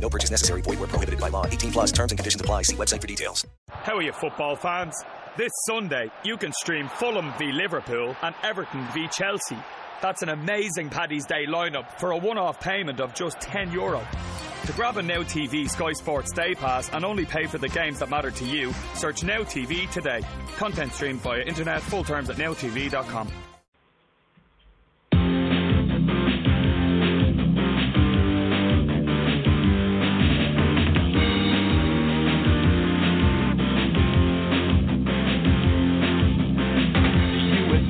No purchase necessary. Void where prohibited by law. 18 plus terms and conditions apply. See website for details. How are you, football fans? This Sunday, you can stream Fulham v Liverpool and Everton v Chelsea. That's an amazing Paddy's Day lineup for a one off payment of just €10 Euro. To grab a Now TV Sky Sports Day Pass and only pay for the games that matter to you, search Now TV today. Content streamed via internet, full terms at nowtv.com.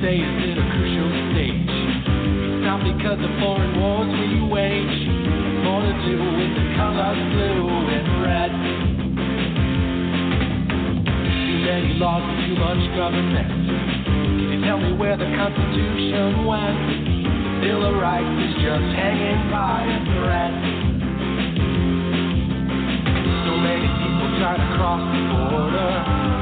USA is in a crucial stage. It's not because of foreign wars we wage. It's more to do with the colors blue and red. Too many laws and too much government. Can you tell me where the Constitution went? Bill of Rights is just hanging by a thread. So many people try to cross the border.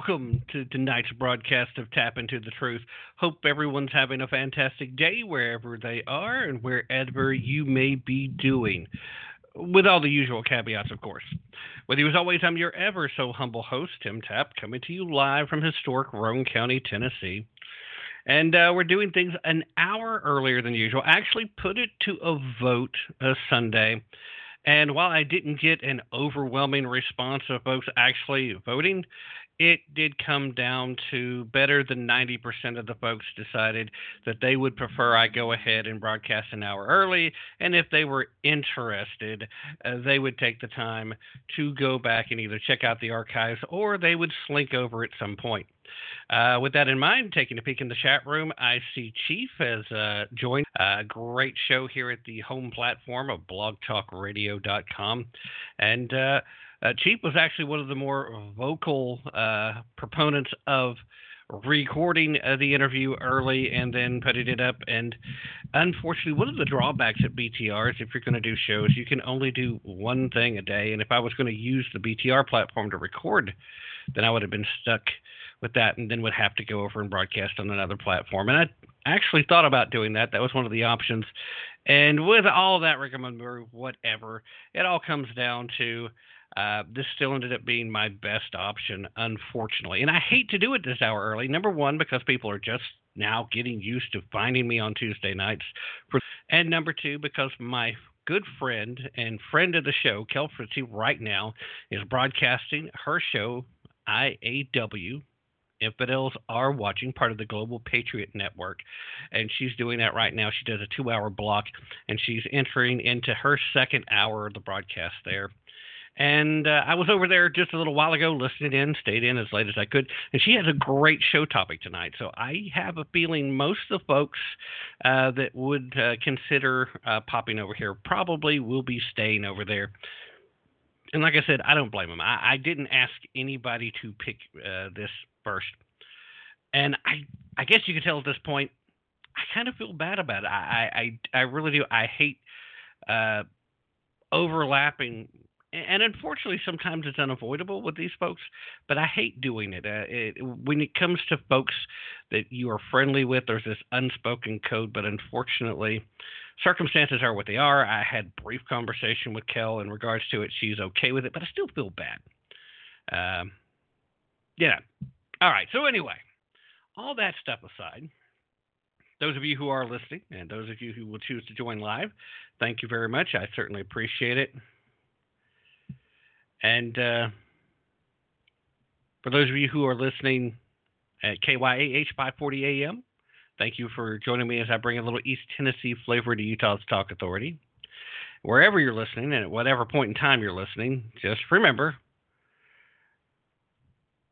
Welcome to tonight's broadcast of Tap Into the Truth. Hope everyone's having a fantastic day wherever they are and wherever you may be doing. With all the usual caveats, of course. With you as always, I'm your ever so humble host, Tim Tap, coming to you live from historic Roane County, Tennessee. And uh, we're doing things an hour earlier than usual. I actually put it to a vote uh, Sunday. And while I didn't get an overwhelming response of folks actually voting, it did come down to better than 90% of the folks decided that they would prefer I go ahead and broadcast an hour early. And if they were interested, uh, they would take the time to go back and either check out the archives or they would slink over at some point. Uh, with that in mind, taking a peek in the chat room, I see Chief has uh, joined a great show here at the home platform of blogtalkradio.com. And uh, Chief was actually one of the more vocal uh, proponents of recording uh, the interview early and then putting it up. And unfortunately, one of the drawbacks at BTR is if you're going to do shows, you can only do one thing a day. And if I was going to use the BTR platform to record, then I would have been stuck with that and then would have to go over and broadcast on another platform. And I actually thought about doing that. That was one of the options. And with all that rigmarole, whatever, it all comes down to uh, this still ended up being my best option, unfortunately. And I hate to do it this hour early. Number one, because people are just now getting used to finding me on Tuesday nights. For, and number two, because my good friend and friend of the show, Kel Fritzy, right now is broadcasting her show, IAW. Infidels are watching, part of the Global Patriot Network. And she's doing that right now. She does a two hour block, and she's entering into her second hour of the broadcast there. And uh, I was over there just a little while ago listening in, stayed in as late as I could. And she has a great show topic tonight. So I have a feeling most of the folks uh, that would uh, consider uh, popping over here probably will be staying over there. And like I said, I don't blame them. I, I didn't ask anybody to pick uh, this first. And I, I guess you can tell at this point, I kind of feel bad about it. I, I, I really do. I hate uh, overlapping and unfortunately, sometimes it's unavoidable with these folks. But I hate doing it. Uh, it. When it comes to folks that you are friendly with, there's this unspoken code. But unfortunately, circumstances are what they are. I had brief conversation with Kel in regards to it. She's okay with it, but I still feel bad. Um, yeah. All right. So anyway, all that stuff aside, those of you who are listening and those of you who will choose to join live, thank you very much. I certainly appreciate it. And uh, for those of you who are listening at KYAH 540 AM, thank you for joining me as I bring a little East Tennessee flavor to Utah's Talk Authority. Wherever you're listening and at whatever point in time you're listening, just remember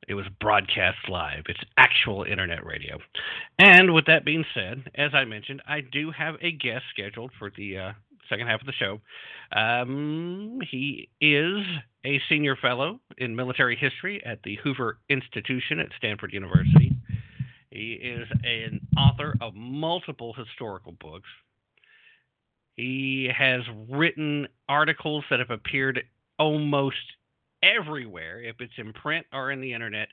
it was broadcast live. It's actual internet radio. And with that being said, as I mentioned, I do have a guest scheduled for the uh, second half of the show. Um, he is a senior fellow in military history at the Hoover Institution at Stanford University. He is an author of multiple historical books. He has written articles that have appeared almost everywhere, if it's in print or in the internet,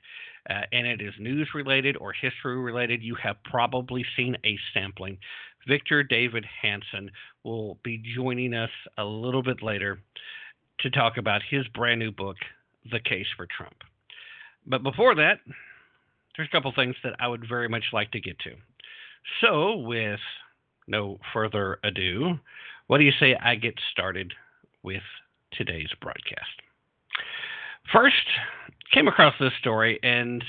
uh, and it is news related or history related, you have probably seen a sampling. Victor Davis Hanson will be joining us a little bit later to talk about his brand new book, The Case for Trump. But before that, there's a couple things that I would very much like to get to. So, with no further ado, what do you say I get started with today's broadcast? First, came across this story and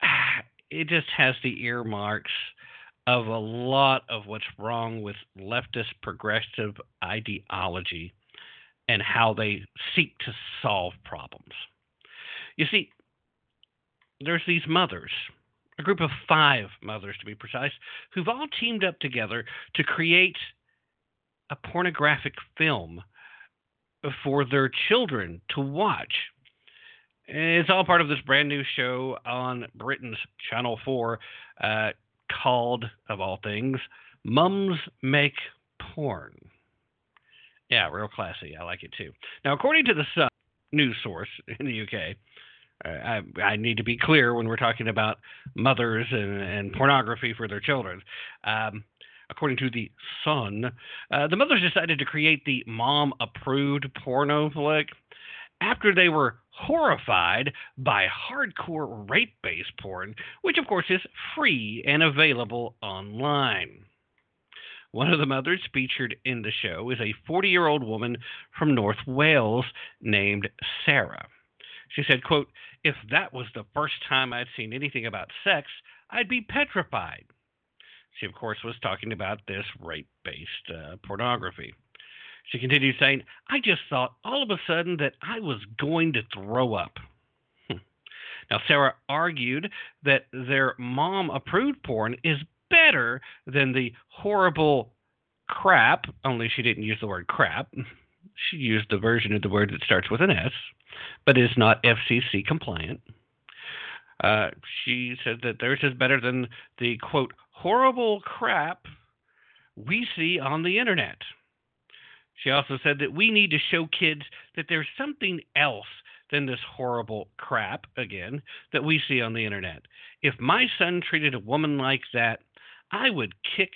it just has the earmarks of a lot of what's wrong with leftist progressive ideology and how they seek to solve problems. You see, there's these mothers, a group of five mothers to be precise, who've all teamed up together to create a pornographic film for their children to watch. It's all part of this brand new show on Britain's Channel 4 uh, called, of all things, Mums Make Porn. Yeah, real classy. I like it too. Now, according to the Sun news source in the UK, uh, I, I, need to be clear when we're talking about mothers and, and pornography for their children. Um, according to the Sun, uh, the mothers decided to create the mom-approved porno flick after they were horrified by hardcore rape-based porn, which of course is free and available online. One of the mothers featured in the show is a 40 year old woman from North Wales named Sarah. She said, quote, If that was the first time I'd seen anything about sex, I'd be petrified. She, of course, was talking about this rape based uh, pornography. She continued saying, I just thought all of a sudden that I was going to throw up. Hmm. Now, Sarah argued that their mom approved porn is better than the horrible crap, only she didn't use the word crap. She used the version of the word that starts with an S, but is not FCC compliant. Uh, she said that theirs is better than the quote horrible crap we see on the internet. She also said that we need to show kids that there's something else than this horrible crap, again, that we see on the internet. If my son treated a woman like that, I would kick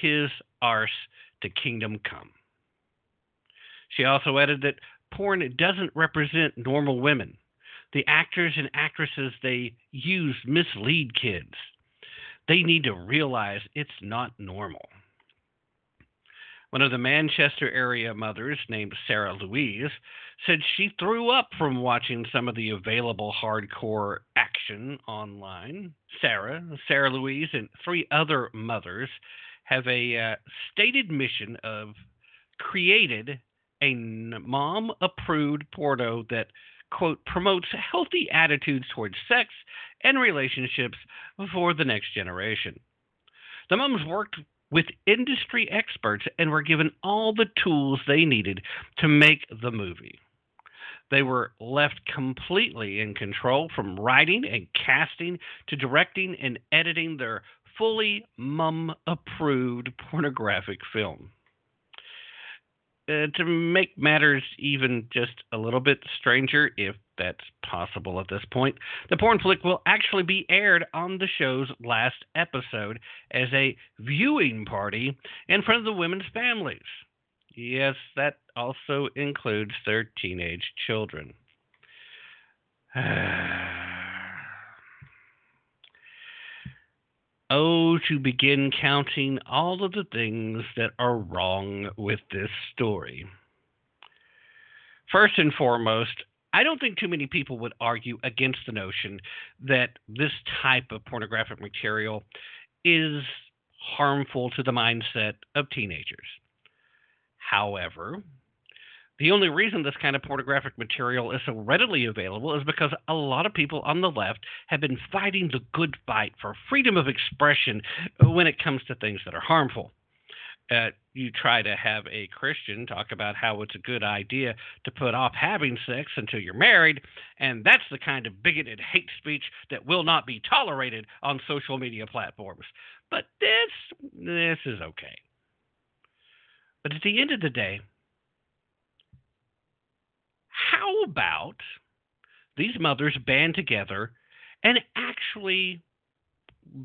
his arse to kingdom come. She also added that porn doesn't represent normal women. The actors and actresses they use mislead kids. They need to realize it's not normal. One of the Manchester area mothers, named Sarah Louise, said she threw up from watching some of the available hardcore action online. Sarah, Sarah Louise, and three other mothers have a uh, stated mission of created a mom approved porno that quote promotes healthy attitudes towards sex and relationships for the next generation. The moms worked with industry experts and were given all the tools they needed to make the movie. They were left completely in control from writing and casting to directing and editing their fully mum approved pornographic film. Uh, to make matters even just a little bit stranger, if that's possible at this point, the porn flick will actually be aired on the show's last episode as a viewing party in front of the women's families. Yes, that also includes their teenage children. Oh, to begin counting all of the things that are wrong with this story. First and foremost, I don't think too many people would argue against the notion that this type of pornographic material is harmful to the mindset of teenagers. However, the only reason this kind of pornographic material is so readily available is because a lot of people on the left have been fighting the good fight for freedom of expression when it comes to things that are harmful. Uh, you try to have a Christian talk about how it's a good idea to put off having sex until you're married, and that's the kind of bigoted hate speech that will not be tolerated on social media platforms. But this, this is okay. But at the end of the day, how about these mothers band together and actually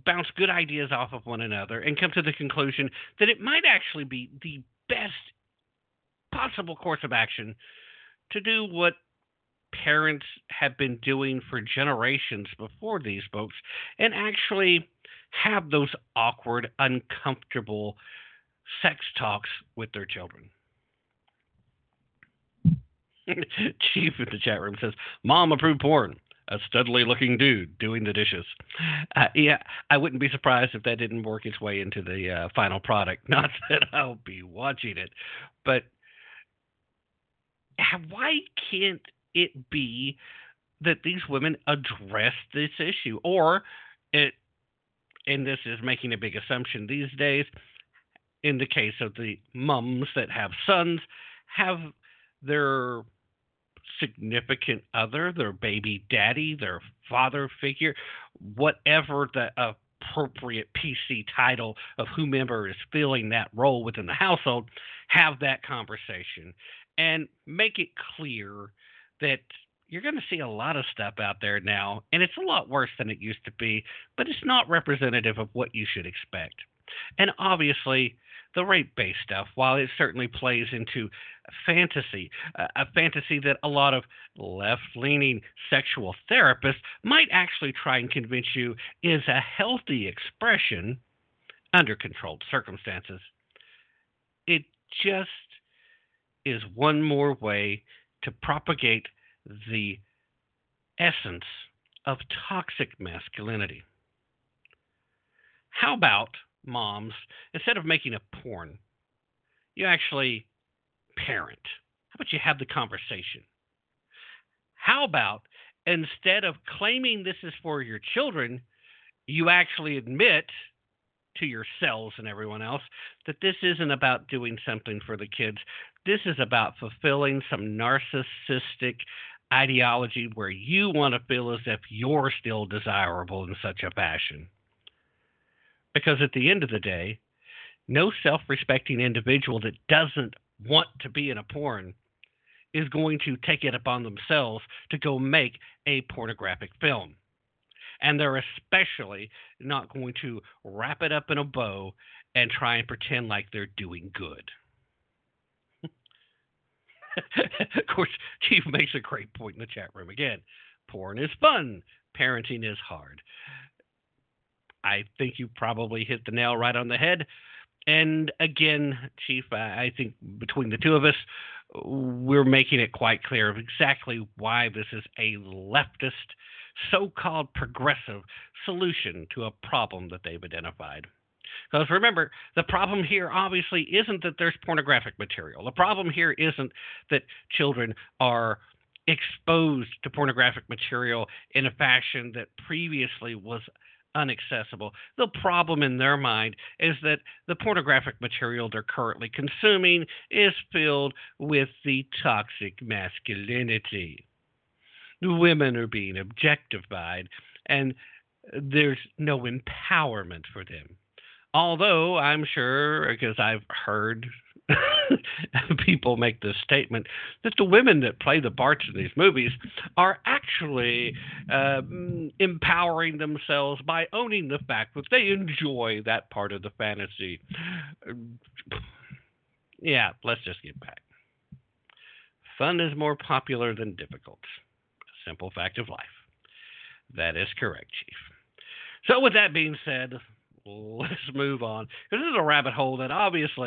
bounce good ideas off of one another and come to the conclusion that it might actually be the best possible course of action to do what parents have been doing for generations before these folks and actually have those awkward, uncomfortable sex talks with their children. Chief in the chat room says, Mom approved porn. A studly looking dude doing the dishes. Uh, yeah, I wouldn't be surprised if that didn't work its way into the uh, final product. Not that I'll be watching it, but why can't it be that these women address this issue? Or, it, and this is making a big assumption these days, in the case of the mums that have sons, have their significant other, their baby daddy, their father figure, whatever the appropriate PC title of whomever is filling that role within the household, have that conversation and make it clear that you're going to see a lot of stuff out there now, and it's a lot worse than it used to be, but it's not representative of what you should expect. And obviously, the rape based stuff, while it certainly plays into fantasy, a fantasy that a lot of left leaning sexual therapists might actually try and convince you is a healthy expression under controlled circumstances. It just is one more way to propagate the essence of toxic masculinity. How about moms, instead of making a porn, you actually parent. How about you have the conversation? How about instead of claiming this is for your children, you actually admit to yourselves and everyone else that this isn't about doing something for the kids. This is about fulfilling some narcissistic ideology where you want to feel as if you're still desirable in such a fashion. Because at the end of the day, no self respecting individual that doesn't want to be in a porn is going to take it upon themselves to go make a pornographic film. And they're especially not going to wrap it up in a bow and try and pretend like they're doing good. of course, Chief makes a great point in the chat room again. Porn is fun, parenting is hard. I think you probably hit the nail right on the head. And again, Chief, I think between the two of us, we're making it quite clear of exactly why this is a leftist, so called progressive solution to a problem that they've identified. Because remember, the problem here obviously isn't that there's pornographic material. The problem here isn't that children are exposed to pornographic material in a fashion that previously was unaccessible. The problem in their mind is that the pornographic material they're currently consuming is filled with the toxic masculinity. Women are being objectified, and there's no empowerment for them. Although I'm sure, because I've heard people make this statement that the women that play the parts in these movies are actually uh, empowering themselves by owning the fact that they enjoy that part of the fantasy. Yeah, let's just get back. Fun is more popular than difficult. A simple fact of life. That is correct, Chief. So, with that being said, let's move on. This is a rabbit hole that obviously.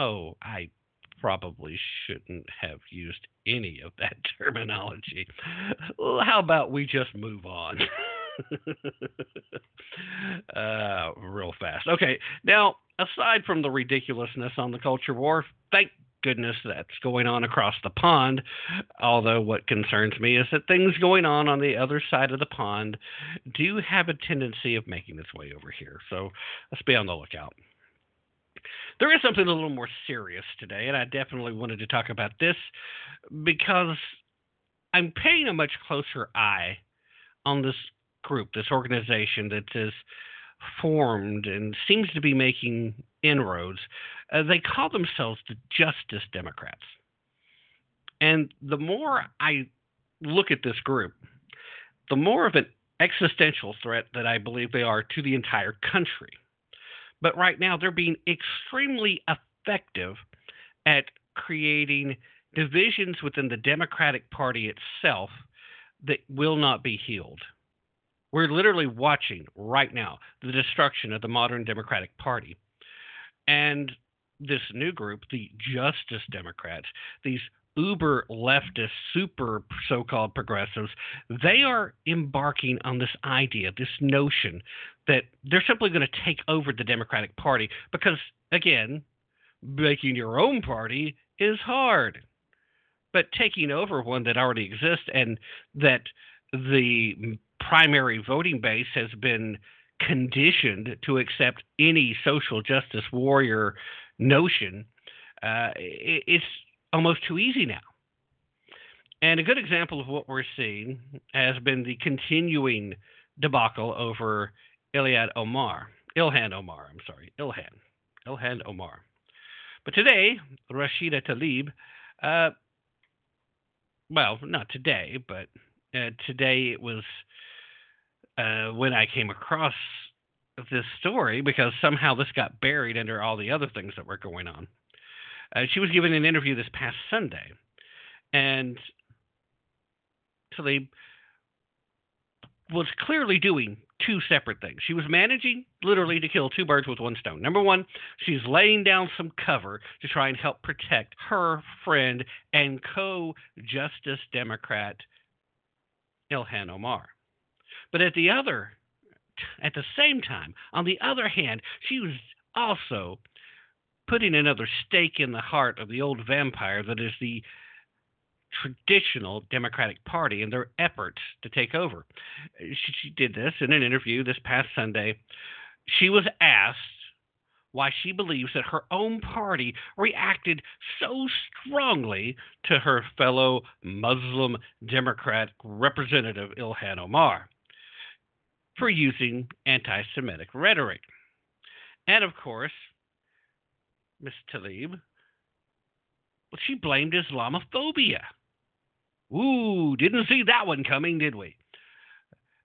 Oh, I probably shouldn't have used any of that terminology. How about we just move on? uh, real fast. Okay, now aside from the ridiculousness on the culture war, thank goodness that's going on across the pond. Although, what concerns me is that things going on on the other side of the pond do have a tendency of making its way over here. So let's be on the lookout. There is something a little more serious today, and I definitely wanted to talk about this because I'm paying a much closer eye on this group, this organization that is formed and seems to be making inroads. Uh, they call themselves the Justice Democrats. And the more I look at this group, the more of an existential threat that I believe they are to the entire country. But right now, they're being extremely effective at creating divisions within the Democratic Party itself that will not be healed. We're literally watching right now the destruction of the modern Democratic Party. And this new group, the Justice Democrats, these uber leftist, super so called progressives, they are embarking on this idea, this notion that they're simply going to take over the Democratic Party because, again, making your own party is hard. But taking over one that already exists and that the primary voting base has been conditioned to accept any social justice warrior notion, uh, it's almost too easy now. And a good example of what we're seeing has been the continuing debacle over Iliad Omar, Ilhan Omar, I'm sorry, Ilhan, Ilhan Omar. But today, Rashida Tlaib, uh, well, not today, but uh, today it was uh, when I came across this story because somehow this got buried under all the other things that were going on. Uh, she was given an interview this past Sunday, and Tlaib was clearly doing two separate things. She was managing literally to kill two birds with one stone. Number one, she's laying down some cover to try and help protect her friend and co Justice Democrat Ilhan Omar. But at the other, at the same time, on the other hand, she was also putting another stake in the heart of the old vampire that is the traditional Democratic Party and their efforts to take over. She, she, did this in an interview this past Sunday. She was asked why she believes that her own party reacted so strongly to her fellow Muslim Democrat representative Ilhan Omar for using anti Semitic rhetoric. And of course, Ms. Tlaib, well, she blamed Islamophobia. Ooh, didn't see that one coming, did we?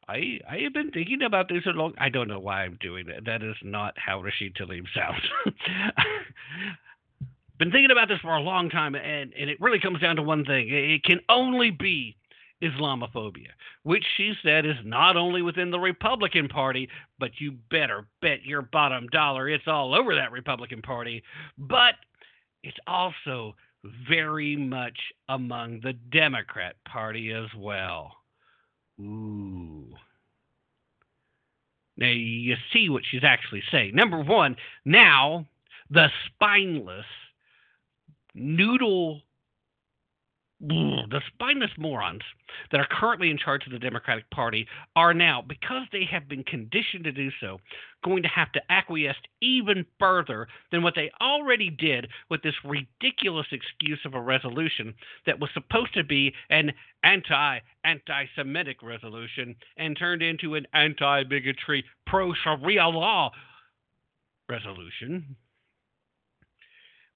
I I have been thinking about this a long. I don't know why I'm doing that. That is not how Rashid Tlaib sounds. been thinking about this for a long time, and and it really comes down to one thing. It can only be Islamophobia, which she said is not only within the Republican Party, but you better bet your bottom dollar it's all over that Republican Party, but it's also very much among the Democrat Party as well. Ooh. Now you see what she's actually saying. Number one, now the spineless, noodle the spineless morons that are currently in charge of the Democratic Party are now, because they have been conditioned to do so, going to have to acquiesce even further than what they already did with this ridiculous excuse of a resolution that was supposed to be an anti anti Semitic resolution and turned into an anti bigotry pro Sharia law resolution.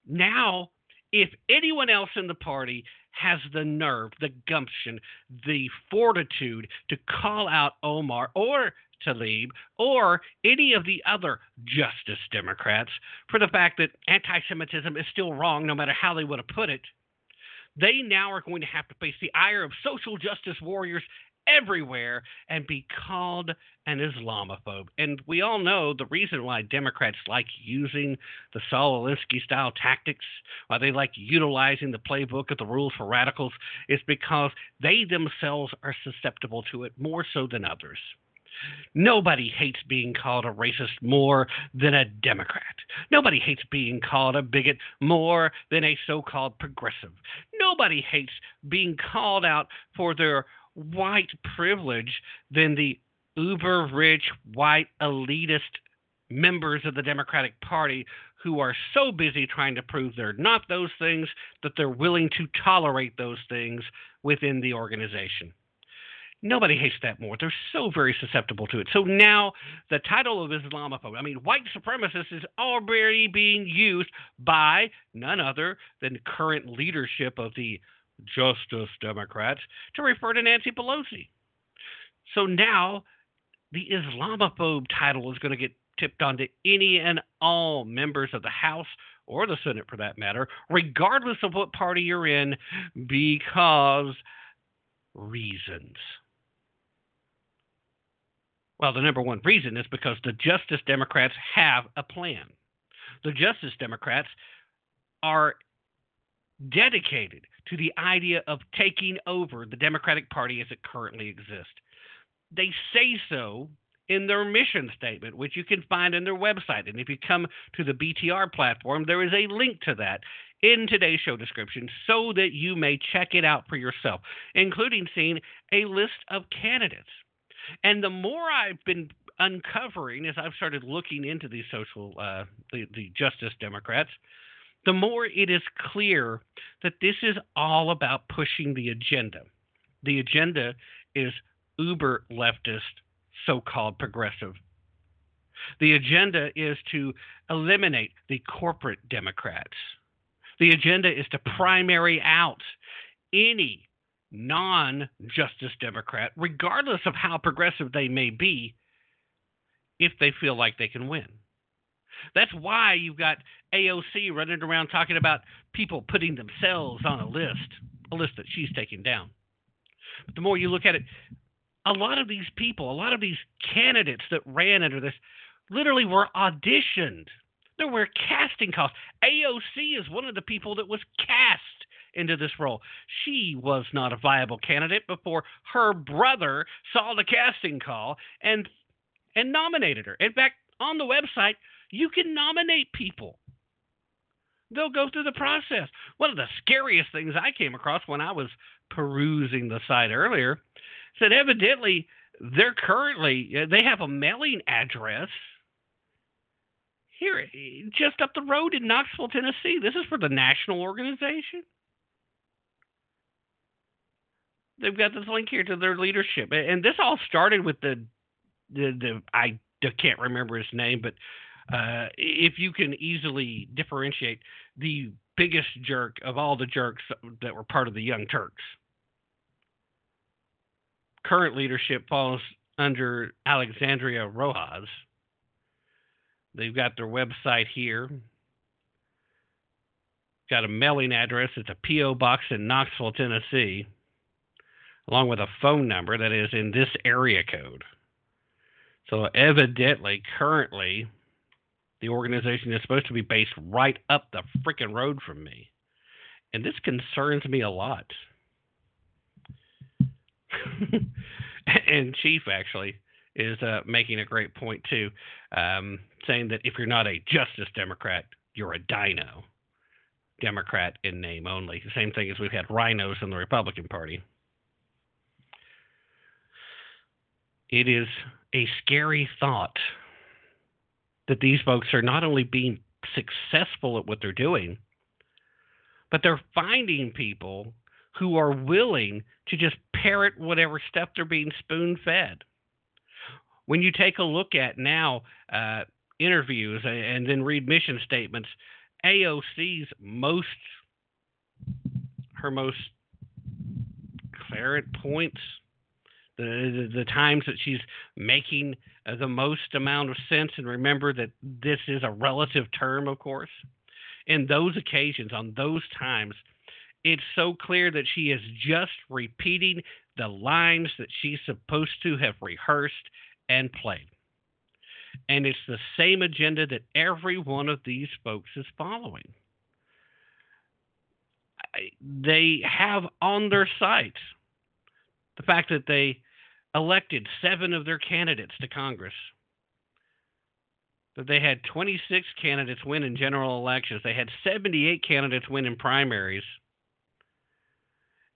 Now, if anyone else in the party has the nerve, the gumption, the fortitude to call out Omar or Tlaib or any of the other Justice Democrats for the fact that anti Semitism is still wrong, no matter how they would have put it, they now are going to have to face the ire of social justice warriors everywhere and be called an Islamophobe. And we all know the reason why Democrats like using the Saul Alinsky style tactics, why they like utilizing the playbook of the rules for radicals, is because they themselves are susceptible to it more so than others. Nobody hates being called a racist more than a Democrat. Nobody hates being called a bigot more than a so called progressive. Nobody hates being called out for their white privilege than the uber rich white elitist members of the Democratic Party who are so busy trying to prove they're not those things that they're willing to tolerate those things within the organization. Nobody hates that more. They're so very susceptible to it. So now the title of Islamophobe, I mean, white supremacist is already being used by none other than current leadership of the Justice Democrats to refer to Nancy Pelosi. So now the Islamophobe title is going to get tipped onto any and all members of the House or the Senate for that matter, regardless of what party you're in, because reasons. Well, the number one reason is because the Justice Democrats have a plan. The Justice Democrats are dedicated to the idea of taking over the Democratic Party as it currently exists. They say so in their mission statement, which you can find on their website. And if you come to the BTR platform, there is a link to that in today's show description so that you may check it out for yourself, including seeing a list of candidates. And the more I've been uncovering as I've started looking into these social, uh, the, the Justice Democrats, the more it is clear that this is all about pushing the agenda. The agenda is uber leftist, so called progressive. The agenda is to eliminate the corporate Democrats. The agenda is to primary out any non justice Democrat, regardless of how progressive they may be, if they feel like they can win. That's why you've got AOC running around talking about people putting themselves on a list, a list that she's taking down. But the more you look at it, a lot of these people, a lot of these candidates that ran under this, literally were auditioned. There were casting calls. AOC is one of the people that was cast into this role. She was not a viable candidate before her brother saw the casting call and and nominated her. In fact, on the website, you can nominate people. They'll go through the process. One of the scariest things I came across when I was perusing the site earlier said evidently they're currently uh, they have a mailing address here uh, just up the road in Knoxville, Tennessee. This is for the national organization. They've got this link here to their leadership, and this all started with the the, the I can't remember his name, but uh, if you can easily differentiate the biggest jerk of all the jerks that were part of the Young Turks. Current leadership falls under Alexandria Rojas. They've got their website here. Got a mailing address. It's a P.O. box in Knoxville, Tennessee, along with a phone number that is in this area code. So, evidently, currently, the organization is supposed to be based right up the freaking road from me. And this concerns me a lot. and Chief actually is uh, making a great point too, um, saying that if you're not a Justice Democrat, you're a dino. Democrat in name only. The same thing as we've had rhinos in the Republican Party. It is a scary thought that these folks are not only being successful at what they're doing, but they're finding people who are willing to just parrot whatever stuff they're being spoon fed. When you take a look at now uh, interviews and then read mission statements, AOC's most, her most claret points the, the, times that she's making uh, the most amount of sense. And remember that this is a relative term, of course. In those occasions, on those times, it's so clear that she is just repeating the lines that she's supposed to have rehearsed and played. And it's the same agenda that every one of these folks is following. They have on their sites the fact that they elected seven of their candidates to Congress. That they had 26 candidates win in general elections. They had 78 candidates win in primaries.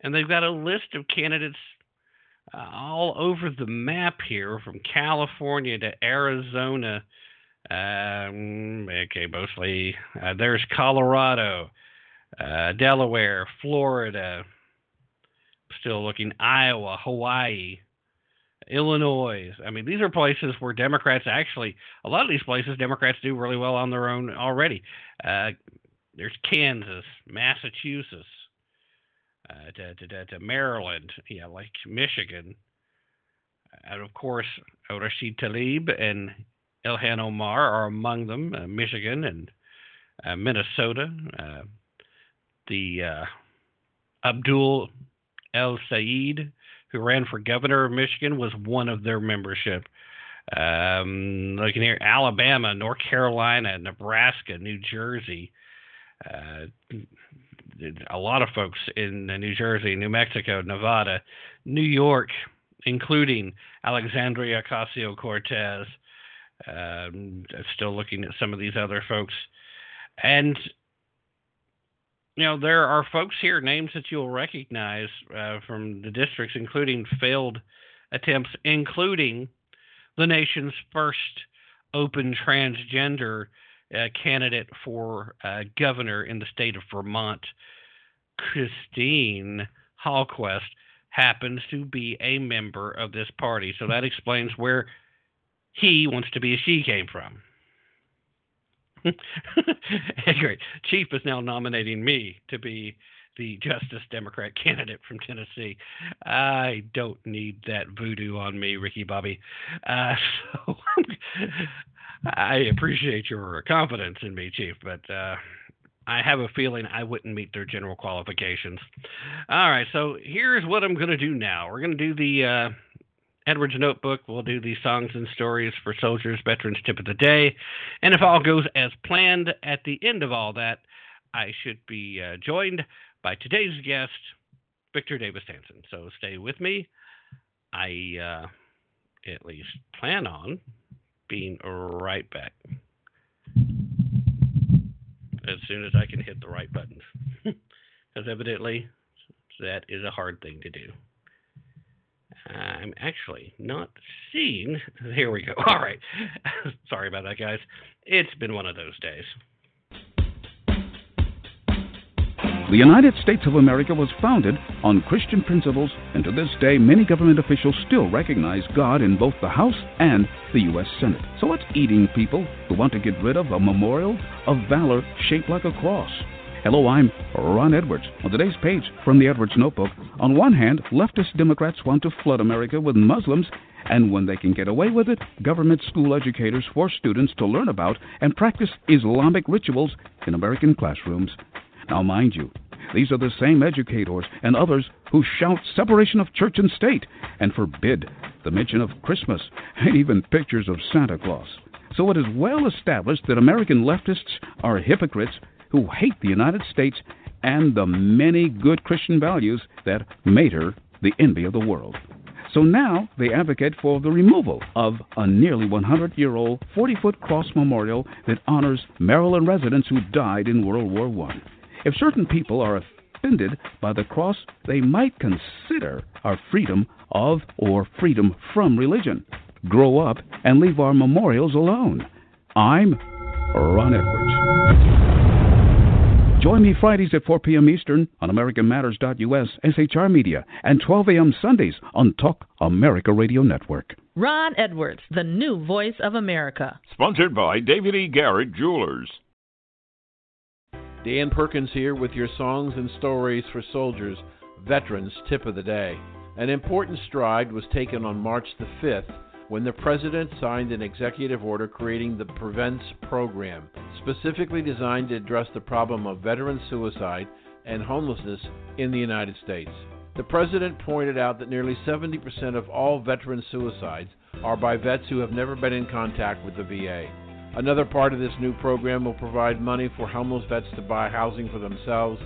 And they've got a list of candidates uh, all over the map here from California to Arizona. Um, okay, mostly. Uh, there's Colorado, uh, Delaware, Florida. Still looking Iowa, Hawaii, Illinois. I mean, these are places where Democrats actually, a lot of these places, Democrats do really well on their own already. Uh, there's Kansas, Massachusetts, uh, to, to, to, Maryland, yeah, like Michigan. And of course, Rashid Tlaib and Ilhan Omar are among them, uh, Michigan and uh, Minnesota. Uh, the uh, Abdul El Sayed who ran for governor of Michigan, was one of their membership. Um, looking here, Alabama, North Carolina, Nebraska, New Jersey. Uh, a lot of folks in New Jersey, New Mexico, Nevada, New York, including Alexandria Ocasio Cortez. Um, still looking at some of these other folks. And you know, there are folks here, names that you'll recognize uh, from the districts, including failed attempts, including the nation's first open transgender uh, candidate for uh, governor in the state of Vermont, Christine Hallquist, happens to be a member of this party. So that explains where he wants to be a she came from. Great. Chief is now nominating me to be the Justice Democrat candidate from Tennessee. I don't need that voodoo on me, Ricky Bobby. Uh, so I appreciate your confidence in me, Chief, but uh, I have a feeling I wouldn't meet their general qualifications. All right, so here's what I'm going to do now. We're going to do the uh, Edward's Notebook, we'll do the songs and stories for soldiers, veterans tip of the day. And if all goes as planned, at the end of all that, I should be uh, joined by today's guest, Victor Davis Hanson. So stay with me. I uh, at least plan on being right back as soon as I can hit the right buttons. Because evidently, that is a hard thing to do. I'm actually not seeing. Here we go. All right. Sorry about that, guys. It's been one of those days. The United States of America was founded on Christian principles, and to this day, many government officials still recognize God in both the House and the U.S. Senate. So what's eating people who want to get rid of a memorial of valor shaped like a cross? Hello, I'm Ron Edwards. On today's page from the Edwards Notebook, on one hand, leftist Democrats want to flood America with Muslims, and when they can get away with it, government school educators force students to learn about and practice Islamic rituals in American classrooms. Now, mind you, these are the same educators and others who shout separation of church and state and forbid the mention of Christmas and even pictures of Santa Claus. So it is well established that American leftists are hypocrites who hate the United States and the many good Christian values that made her the envy of the world. So now they advocate for the removal of a nearly 100 year old 40 foot cross memorial that honors Maryland residents who died in World War I. If certain people are offended by the cross, they might consider our freedom of or freedom from religion. Grow up and leave our memorials alone. I'm Ron Edwards. Join me Fridays at 4 p.m. Eastern on AmericanMatters.us, SHR Media, and 12 a.m. Sundays on Talk America Radio Network. Ron Edwards, the new voice of America. Sponsored by David E. Garrett Jewelers. Dan Perkins here with your songs and stories for soldiers, veterans tip of the day. An important stride was taken on March the 5th when the President signed an executive order creating the Prevents Program, specifically designed to address the problem of veteran suicide and homelessness in the United States. The President pointed out that nearly 70% of all veteran suicides are by vets who have never been in contact with the VA. Another part of this new program will provide money for homeless vets to buy housing for themselves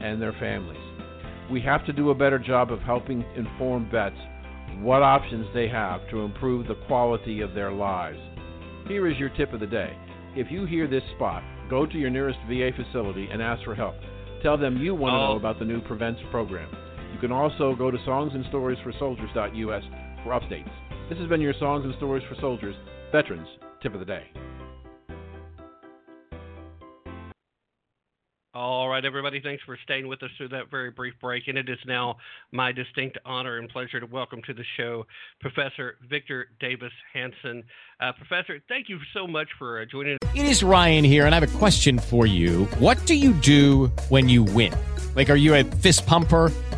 and their families. We have to do a better job of helping inform vets what options they have to improve the quality of their lives. Here is your tip of the day. If you hear this spot, go to your nearest VA facility and ask for help. Tell them you want to know oh. about the new Prevents program. You can also go to songsandstoriesforsoldiers.us for updates. This has been your Songs and Stories for Soldiers Veterans Tip of the Day. All right, everybody, thanks for staying with us through that very brief break. And it is now my distinct honor and pleasure to welcome to the show Professor Victor Davis Hanson. Uh, Professor, thank you so much for uh, joining us. It is Ryan here, and I have a question for you. What do you do when you win? Like, are you a fist pumper?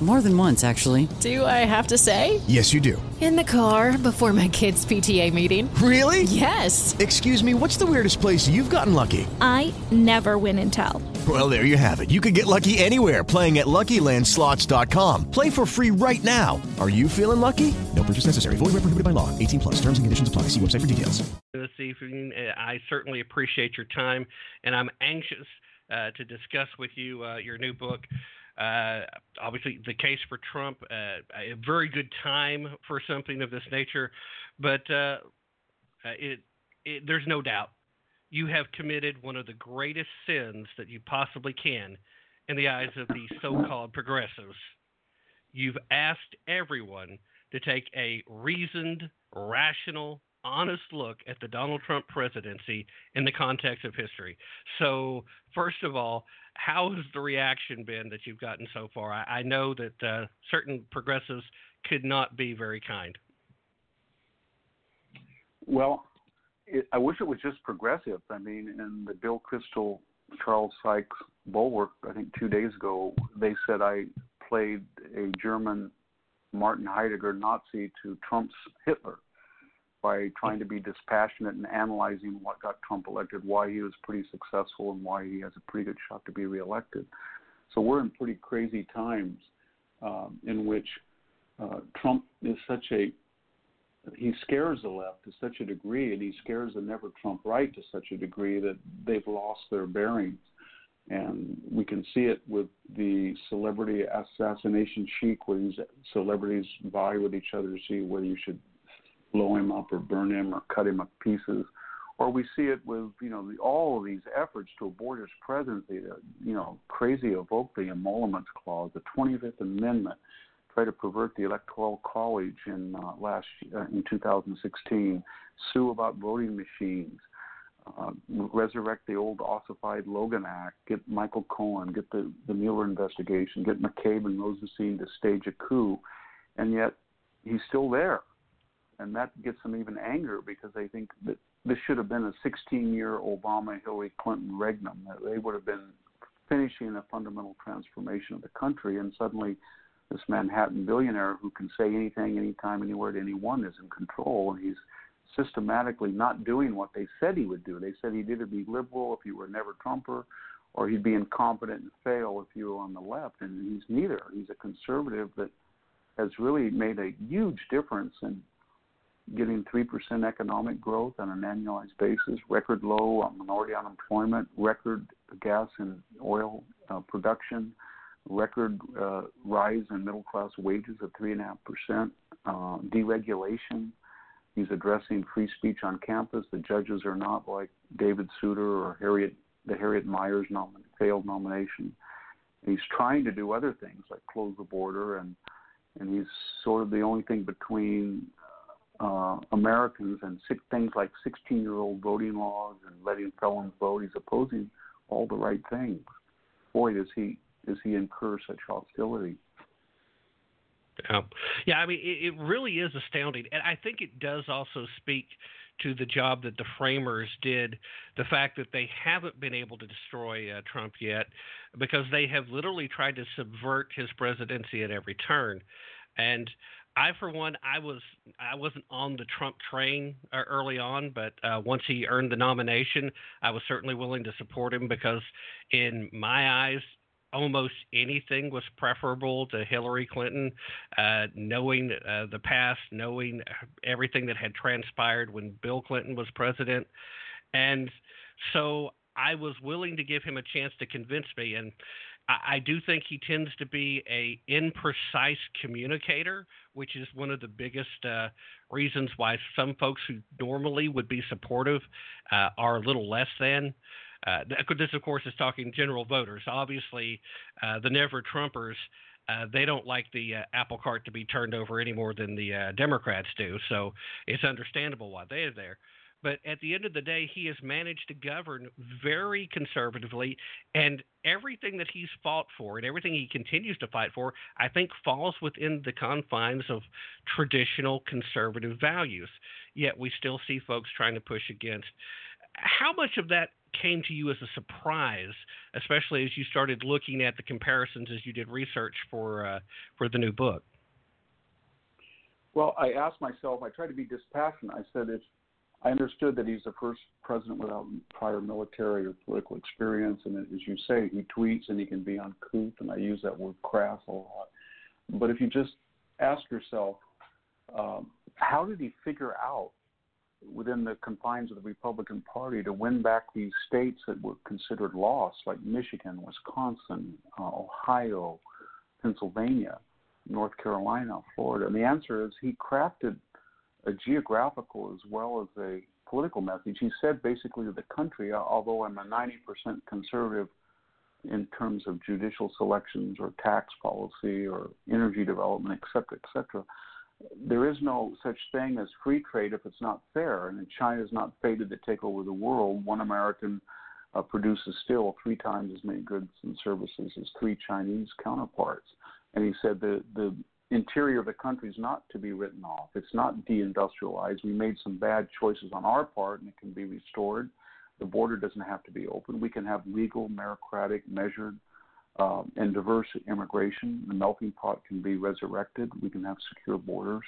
More than once, actually. Do I have to say? Yes, you do. In the car before my kids' PTA meeting. Really? Yes. Excuse me, what's the weirdest place you've gotten lucky? I never win and tell. Well, there you have it. You can get lucky anywhere playing at LuckyLandSlots.com. Play for free right now. Are you feeling lucky? No purchase necessary. Void where prohibited by law. 18 plus. Terms and conditions apply. See website for details. This evening, uh, I certainly appreciate your time, and I'm anxious uh, to discuss with you uh, your new book. Uh, obviously, the case for Trump, uh, a very good time for something of this nature, but uh, it, it, there's no doubt you have committed one of the greatest sins that you possibly can in the eyes of the so called progressives. You've asked everyone to take a reasoned, rational, honest look at the Donald Trump presidency in the context of history. So, first of all, how has the reaction been that you've gotten so far? I, I know that uh, certain progressives could not be very kind. Well, it, I wish it was just progressive. I mean, in the Bill Kristol, Charles Sykes Bulwark, I think two days ago, they said I played a German Martin Heidegger Nazi to Trump's Hitler by trying to be dispassionate and analyzing what got Trump elected, why he was pretty successful, and why he has a pretty good shot to be reelected. So we're in pretty crazy times um, in which uh, Trump is such a he scares the left to such a degree, and he scares the never Trump right to such a degree that they've lost their bearings. And we can see it with the celebrity assassination chic, where these celebrities vie with each other to see whether you should blow him up or burn him or cut him up pieces. Or we see it with you know the, all of these efforts to abort his presidency, to, you know, crazy evoke the emoluments clause, the 25th Amendment, try to pervert the electoral college in uh, last uh, in 2016, sue about voting machines, uh, resurrect the old ossified Logan Act, get Michael Cohen, get the the Mueller investigation, get McCabe and Rosenstein to stage a coup, and yet he's still there and that gets them even angrier because they think that this should have been a 16-year Obama Hillary Clinton regnum. That they would have been finishing a fundamental transformation of the country, and suddenly this Manhattan billionaire who can say anything, anytime, anywhere to anyone is in control, and he's systematically not doing what they said he would do. They said he'd either be liberal if he were never Trumper, or he'd be incompetent and fail if you were on the left, and he's neither. He's a conservative that has really made a huge difference in getting 3% economic growth on an annualized basis, record low minority unemployment, record gas and oil uh, production, record uh, rise in middle class wages of 3.5%, uh, deregulation. He's addressing free speech on campus. The judges are not like David Souter or Harriet, the Harriet Miers nomin- failed nomination. he's trying to do other things like close the border and and he's sort of the only thing between uh, Americans and six, things like 16 year old voting laws and letting felons vote. He's opposing all the right things. Boy, does he does he incur such hostility. Yeah, yeah. I mean, it, it really is astounding, and I think it does also speak to the job that the framers did. The fact that they haven't been able to destroy uh, Trump yet, because they have literally tried to subvert his presidency at every turn, and I, for one, I was I wasn't on the Trump train uh, early on, but uh, once he earned the nomination, I was certainly willing to support him because, in my eyes, almost anything was preferable to Hillary Clinton. Uh, knowing uh, the past, knowing everything that had transpired when Bill Clinton was president, and so I was willing to give him a chance to convince me. And I, I do think he tends to be a imprecise communicator, which is one of the biggest uh, reasons why some folks who normally would be supportive uh, are a little less than. Uh, this, of course, is talking general voters. Obviously, uh, the never Trumpers. Uh, they don't like the uh, apple cart to be turned over any more than the Democrats do. So it's understandable why they're there. But at the end of the day, he has managed to govern very conservatively, and everything that he's fought for and everything he continues to fight for, I think, falls within the confines of traditional conservative values. Yet we still see folks trying to push against. How much of that came to you as a surprise, especially as you started looking at the comparisons as you did research for uh, for the new book? Well, I asked myself. I tried to be dispassionate. I said, if I understood that he's the first president without prior military or political experience, and as you say, he tweets and he can be uncouth, and I use that word crass a lot. But if you just ask yourself, um, how did he figure out within the confines of the Republican Party to win back these states that were considered lost, like Michigan, Wisconsin, uh, Ohio, Pennsylvania, North Carolina, Florida? And the answer is he crafted a geographical as well as a political message. He said basically to the country, although I'm a 90% conservative in terms of judicial selections or tax policy or energy development, et cetera, et cetera, there is no such thing as free trade if it's not fair. And China is not fated to take over the world. One American uh, produces still three times as many goods and services as three Chinese counterparts. And he said the the interior of the country is not to be written off. It's not deindustrialized. We made some bad choices on our part, and it can be restored. The border doesn't have to be open. We can have legal, meritocratic, measured, um, and diverse immigration. The melting pot can be resurrected. We can have secure borders.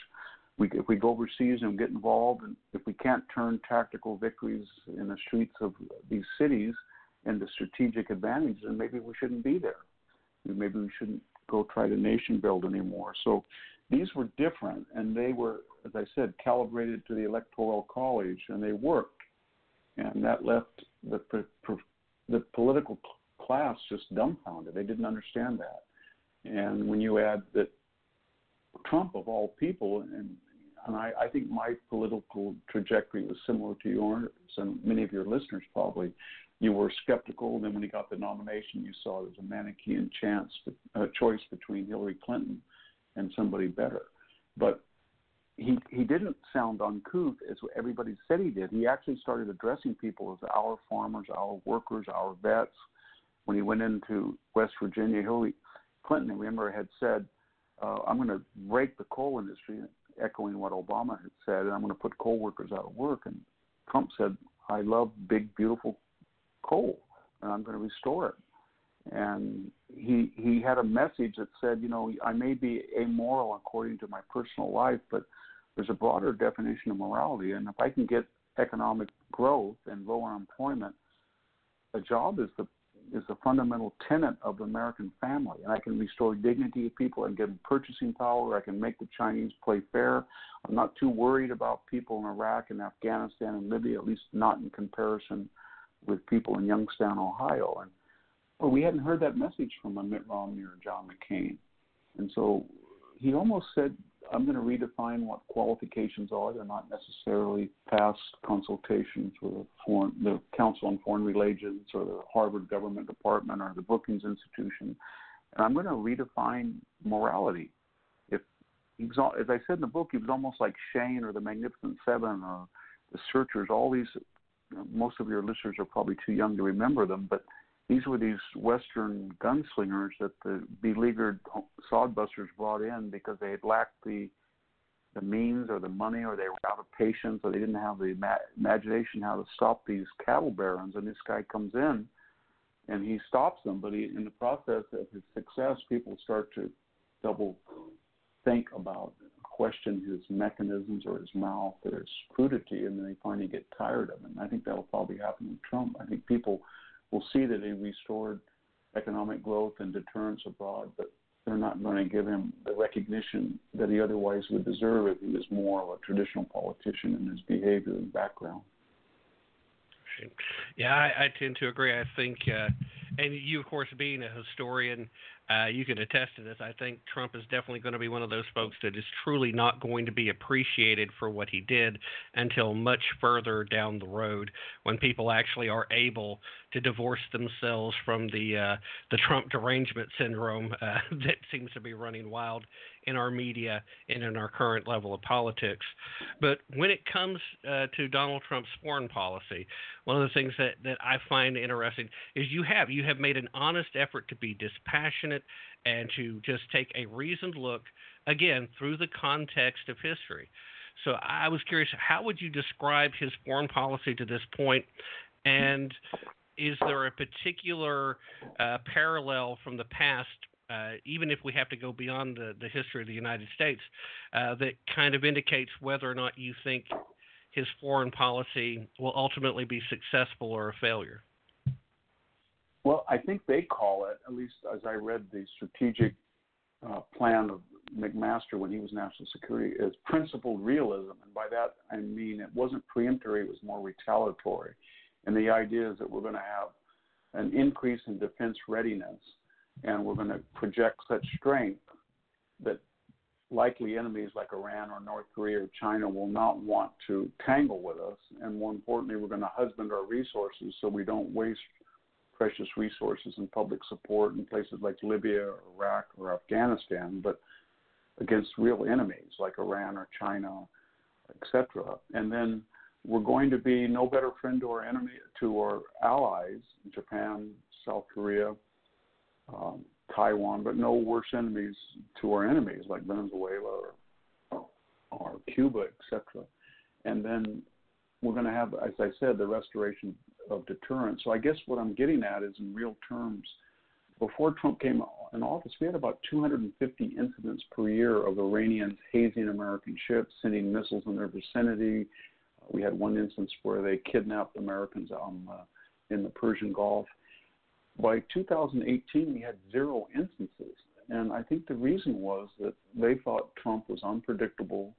We, if we go overseas and get involved, and if we can't turn tactical victories in the streets of these cities into strategic advantage, then maybe we shouldn't be there. Maybe we shouldn't go try to nation build anymore. So these were different, and they were, as I said, calibrated to the electoral college, and they worked, and that left the the political class just dumbfounded. They didn't understand that. And when you add that Trump, of all people, and and I, I think my political trajectory was similar to yours, and many of your listeners probably. You were skeptical, then when he got the nomination, you saw there was a Manichean chance, a choice between Hillary Clinton and somebody better. But he he didn't sound uncouth as everybody said he did. He actually started addressing people as our farmers, our workers, our vets, when he went into West Virginia, Hillary Clinton, remember, had said, uh, "I'm going to break the coal industry," echoing what Obama had said, and I'm going to put coal workers out of work. And Trump said, "I love big, beautiful coal, and I'm going to restore it." And he he had a message that said, you know, I may be amoral according to my personal life, but there's a broader definition of morality, and if I can get economic growth and low unemployment, a job is the is the fundamental tenet of the American family. And I can restore dignity to people and give them purchasing power. I can make the Chinese play fair. I'm not too worried about people in Iraq and Afghanistan and Libya, at least not in comparison with people in Youngstown, Ohio. And well, we hadn't heard that message from a Mitt Romney or John McCain. And so he almost said I'm going to redefine what qualifications are. They're not necessarily past consultations with the, foreign, the Council on Foreign Relations or the Harvard Government Department or the Brookings Institution. And I'm going to redefine morality. If as I said in the book, he was almost like Shane or the Magnificent Seven or the Searchers. All these, most of your listeners are probably too young to remember them, but these were these Western gunslingers that the beleaguered sodbusters brought in because they had lacked the the means or the money or they were out of patience or they didn't have the ima- imagination how to stop these cattle barons. And this guy comes in and he stops them but he, in the process of his success people start to double think about question his mechanisms or his mouth or his crudity and then they finally get tired of him and i think that'll probably happen with trump i think people will see that he restored economic growth and deterrence abroad, but they're not going to give him the recognition that he otherwise would deserve if he was more of a traditional politician in his behavior and background. Yeah, I, I tend to agree. I think, uh, and you, of course, being a historian, uh, you can attest to this. I think Trump is definitely going to be one of those folks that is truly not going to be appreciated for what he did until much further down the road when people actually are able to divorce themselves from the uh, the Trump derangement syndrome uh, that seems to be running wild in our media and in our current level of politics. But when it comes uh, to Donald Trump's foreign policy, one of the things that, that I find interesting is you have you have made an honest effort to be dispassionate and to just take a reasoned look again through the context of history. So I was curious, how would you describe his foreign policy to this point, and is there a particular uh, parallel from the past uh, even if we have to go beyond the, the history of the United States, uh, that kind of indicates whether or not you think his foreign policy will ultimately be successful or a failure? Well, I think they call it, at least as I read the strategic uh, plan of McMaster when he was national security, is principled realism. And by that, I mean it wasn't preemptory, it was more retaliatory. And the idea is that we're going to have an increase in defense readiness and we're going to project such strength that likely enemies like Iran or North Korea or China will not want to tangle with us. And more importantly, we're going to husband our resources so we don't waste precious resources and public support in places like Libya or Iraq or Afghanistan. But against real enemies like Iran or China, etc. And then we're going to be no better friend to our enemy, to our allies, Japan, South Korea, um, Taiwan, but no worse enemies to our enemies like Venezuela or, or Cuba, etc. And then we're going to have, as I said, the restoration of deterrence. So I guess what I'm getting at is in real terms, before Trump came in office, we had about 250 incidents per year of Iranians hazing American ships, sending missiles in their vicinity. We had one instance where they kidnapped Americans um, uh, in the Persian Gulf. By 2018, we had zero instances. And I think the reason was that they thought Trump was unpredictable,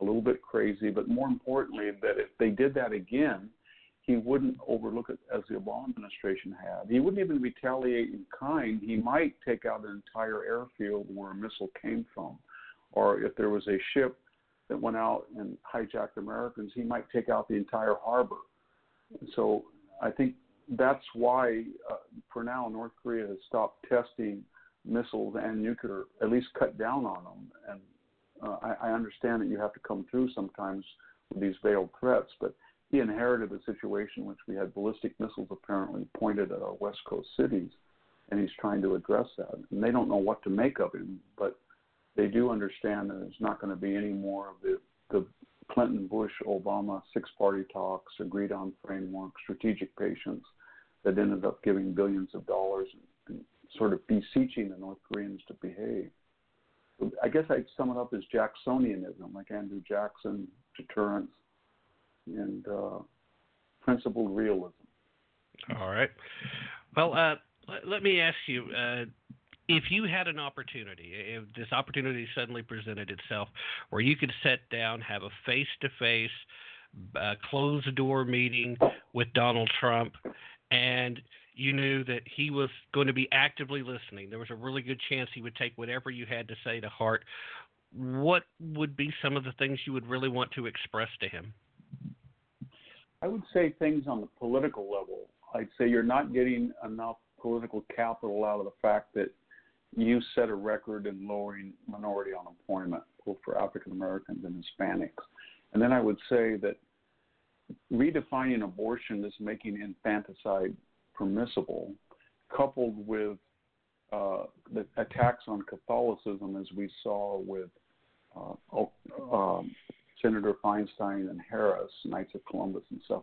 a little bit crazy, but more importantly, that if they did that again, he wouldn't overlook it as the Obama administration had. He wouldn't even retaliate in kind. He might take out an entire airfield where a missile came from. Or if there was a ship that went out and hijacked Americans, he might take out the entire harbor. So I think that's why, uh, for now, North Korea has stopped testing missiles and nuclear, at least cut down on them. And uh, I, I understand that you have to come through sometimes with these veiled threats, but he inherited a situation which we had ballistic missiles apparently pointed at our west coast cities, and he's trying to address that. And they don't know what to make of him, but they do understand that there's not going to be any more of the, the Clinton, Bush, Obama six party talks, agreed on framework, strategic patience that ended up giving billions of dollars and, and sort of beseeching the North Koreans to behave. I guess I'd sum it up as Jacksonianism, like Andrew Jackson, deterrence, and uh, principled realism. All right. Well, uh, let me ask you uh, if you had an opportunity, if this opportunity suddenly presented itself where you could sit down, have a face to face, closed door meeting with Donald Trump, and you knew that he was going to be actively listening, there was a really good chance he would take whatever you had to say to heart. What would be some of the things you would really want to express to him? I would say things on the political level. I'd say you're not getting enough political capital out of the fact that you set a record in lowering minority unemployment, both for African Americans and Hispanics. And then I would say that redefining abortion as making infanticide permissible, coupled with uh, the attacks on Catholicism, as we saw with uh, um, Senator Feinstein and Harris, Knights of Columbus and stuff.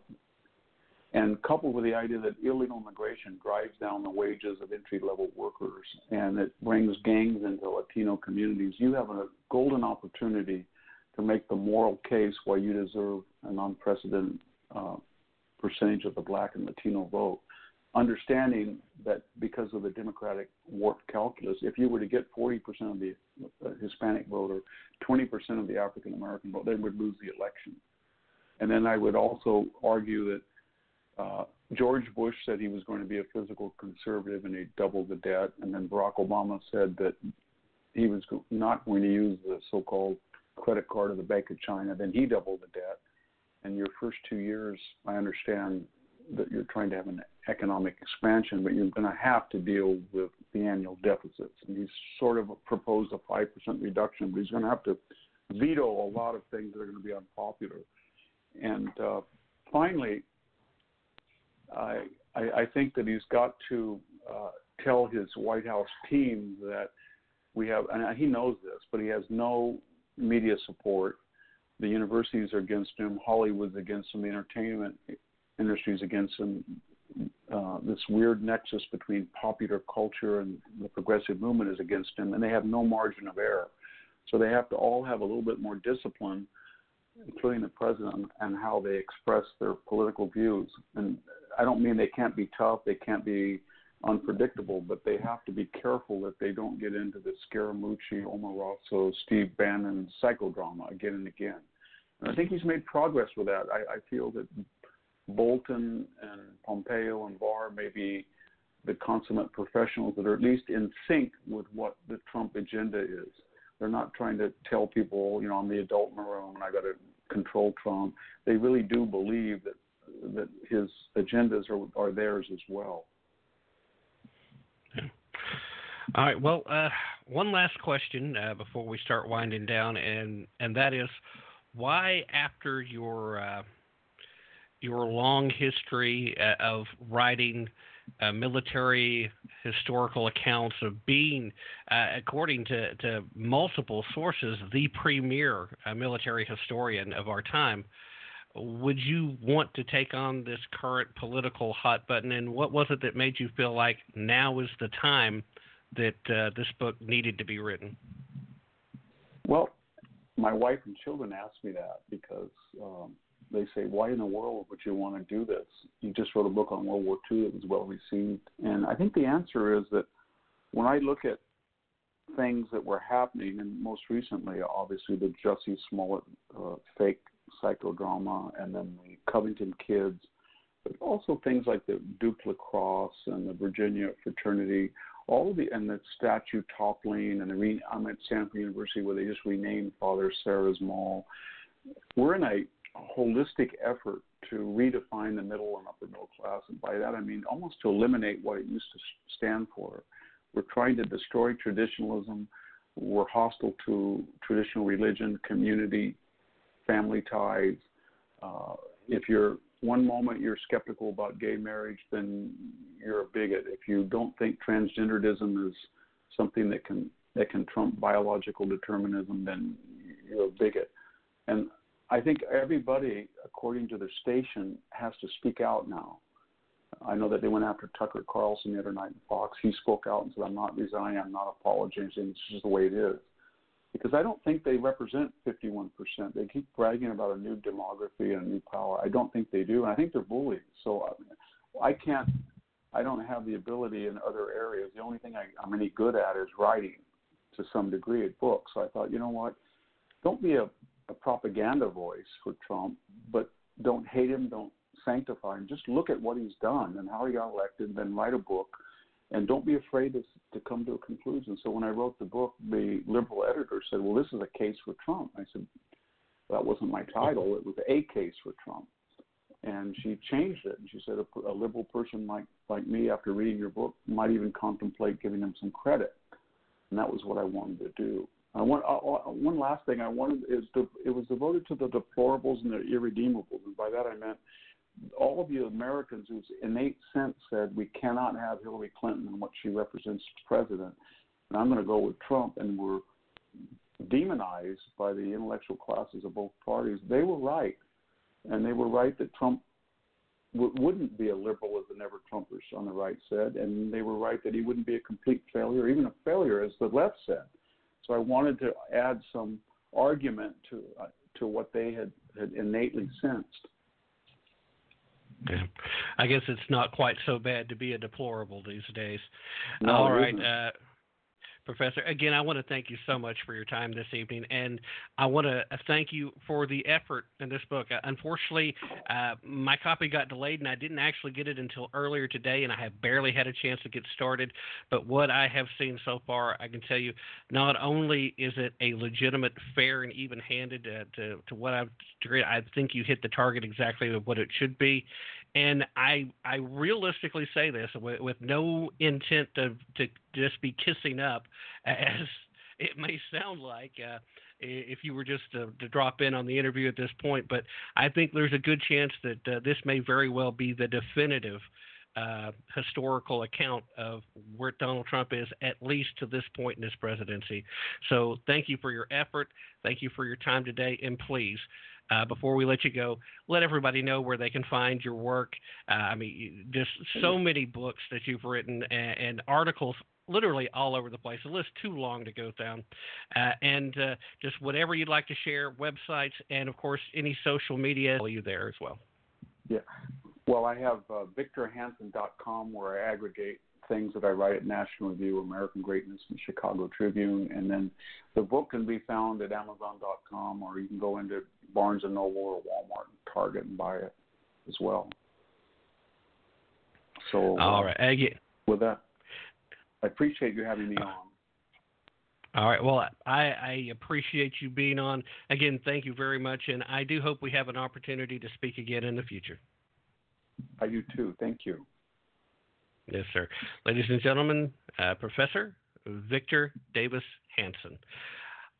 And coupled with the idea that illegal immigration drives down the wages of entry level workers and it brings gangs into Latino communities, you have a golden opportunity to make the moral case why you deserve an unprecedented uh, percentage of the black and Latino vote understanding that because of the Democratic warped calculus, if you were to get 40% of the uh, Hispanic vote or 20% of the African American vote, they would lose the election. And then I would also argue that uh, George Bush said he was going to be a fiscal conservative and he doubled the debt. And then Barack Obama said that he was not going to use the so called credit card of the Bank of China. Then he doubled the debt. And your first two years, I understand, that you're trying to have an economic expansion, but you're going to have to deal with the annual deficits. And he's sort of proposed a 5% reduction, but he's going to have to veto a lot of things that are going to be unpopular. And uh, finally, I, I, I think that he's got to uh, tell his White House team that we have, and he knows this, but he has no media support. The universities are against him, Hollywood's against him, the entertainment industries against them. Uh, this weird nexus between popular culture and the progressive movement is against him, and they have no margin of error. So they have to all have a little bit more discipline, including the president, and how they express their political views. And I don't mean they can't be tough, they can't be unpredictable, but they have to be careful that they don't get into the Scaramucci, Omarosa, Steve Bannon psychodrama again and again. And I think he's made progress with that. I, I feel that Bolton and Pompeo and Barr may be the consummate professionals that are at least in sync with what the Trump agenda is. They're not trying to tell people, you know, I'm the adult in the room and I got to control Trump. They really do believe that that his agendas are are theirs as well. All right. Well, uh, one last question uh, before we start winding down, and and that is, why after your uh, your long history uh, of writing uh, military historical accounts of being, uh, according to, to multiple sources, the premier military historian of our time, would you want to take on this current political hot button? And what was it that made you feel like now is the time that uh, this book needed to be written? Well, my wife and children asked me that because um, they say, "Why in the world would you want to do this? You just wrote a book on World War II that was well received." And I think the answer is that when I look at things that were happening, and most recently, obviously, the Jussie Smollett uh, fake psychodrama, and then the Covington kids, but also things like the Duke lacrosse and the Virginia fraternity, all of the and the statue toppling, and the re, I'm at Stanford University where they just renamed Father Serra's Mall. We're in a holistic effort to redefine the middle and upper middle class, and by that I mean almost to eliminate what it used to stand for. We're trying to destroy traditionalism. We're hostile to traditional religion, community, family ties. Uh, if you're one moment you're skeptical about gay marriage, then you're a bigot. If you don't think transgenderism is something that can that can trump biological determinism, then you're a bigot. And I think everybody, according to their station, has to speak out now. I know that they went after Tucker Carlson the other night in Fox. He spoke out and said, "I'm not resigning. I'm not apologizing. It's just the way it is." because I don't think they represent 51%. They keep bragging about a new demography and a new power. I don't think they do, and I think they're bullies. So I can't. I don't have the ability in other areas. The only thing I, I'm any good at is writing, to some degree, at books. So I thought, you know what? Don't be a, a propaganda voice for Trump, but don't hate him. Don't sanctify him. Just look at what he's done and how he got elected, then write a book and don't be afraid to, to come to a conclusion. So when I wrote the book, the liberal editor said, "Well, this is a case for Trump." I said, "That wasn't my title. It was a case for Trump." And she changed it, and she said, "A, a liberal person like like me, after reading your book, might even contemplate giving him some credit." And that was what I wanted to do. Uh, uh one last thing I wanted is to, it was devoted to the deplorables and the irredeemables, and by that I meant all of you Americans whose innate sense said we cannot have Hillary Clinton and what she represents as president, and I'm going to go with Trump, and were demonized by the intellectual classes of both parties. They were right, and they were right that Trump w- wouldn't be a liberal, as the Never Trumpers on the right said, and they were right that he wouldn't be a complete failure, even a failure, as the left said. So I wanted to add some argument to uh, to what they had, had innately sensed. Yeah. I guess it's not quite so bad to be a deplorable these days. No, All right. Uh, Professor, again, I want to thank you so much for your time this evening, and I want to uh, thank you for the effort in this book. Uh, unfortunately, uh, my copy got delayed, and I didn't actually get it until earlier today, and I have barely had a chance to get started. But what I have seen so far, I can tell you, not only is it a legitimate, fair, and even-handed uh, to to what I've I think you hit the target exactly of what it should be, and I I realistically say this with, with no intent to to just be kissing up, as it may sound like. Uh, if you were just to, to, drop in on the interview at this point, but I think there's a good chance that uh, this may very well be the definitive uh, historical account of where Donald Trump is, at least to this point in his presidency. So, thank you for your effort. Thank you for your time today, and please uh, before we let you go, let everybody know where they can find your work. Uh, I mean, just so many books that you've written and, and, articles literally all over the place. The list too long to go down. Uh, and uh, just whatever you'd like to share, websites, and of course, any social media, you there as well. Yeah. Well, I have uh, victorhanson.com where I aggregate things that I write at National Review, American Greatness, and Chicago Tribune. And then the book can be found at Amazon.com, or you can go into Barnes and Noble or Walmart and Target and buy it as well. So, uh, all right, Aggie. with that, I appreciate you having me on. All right. Well, I, I, appreciate you being on. Again, thank you very much. And I do hope we have an opportunity to speak again in the future. I do too. Thank you. Yes, sir. Ladies and gentlemen, uh, Professor Victor Davis Hanson.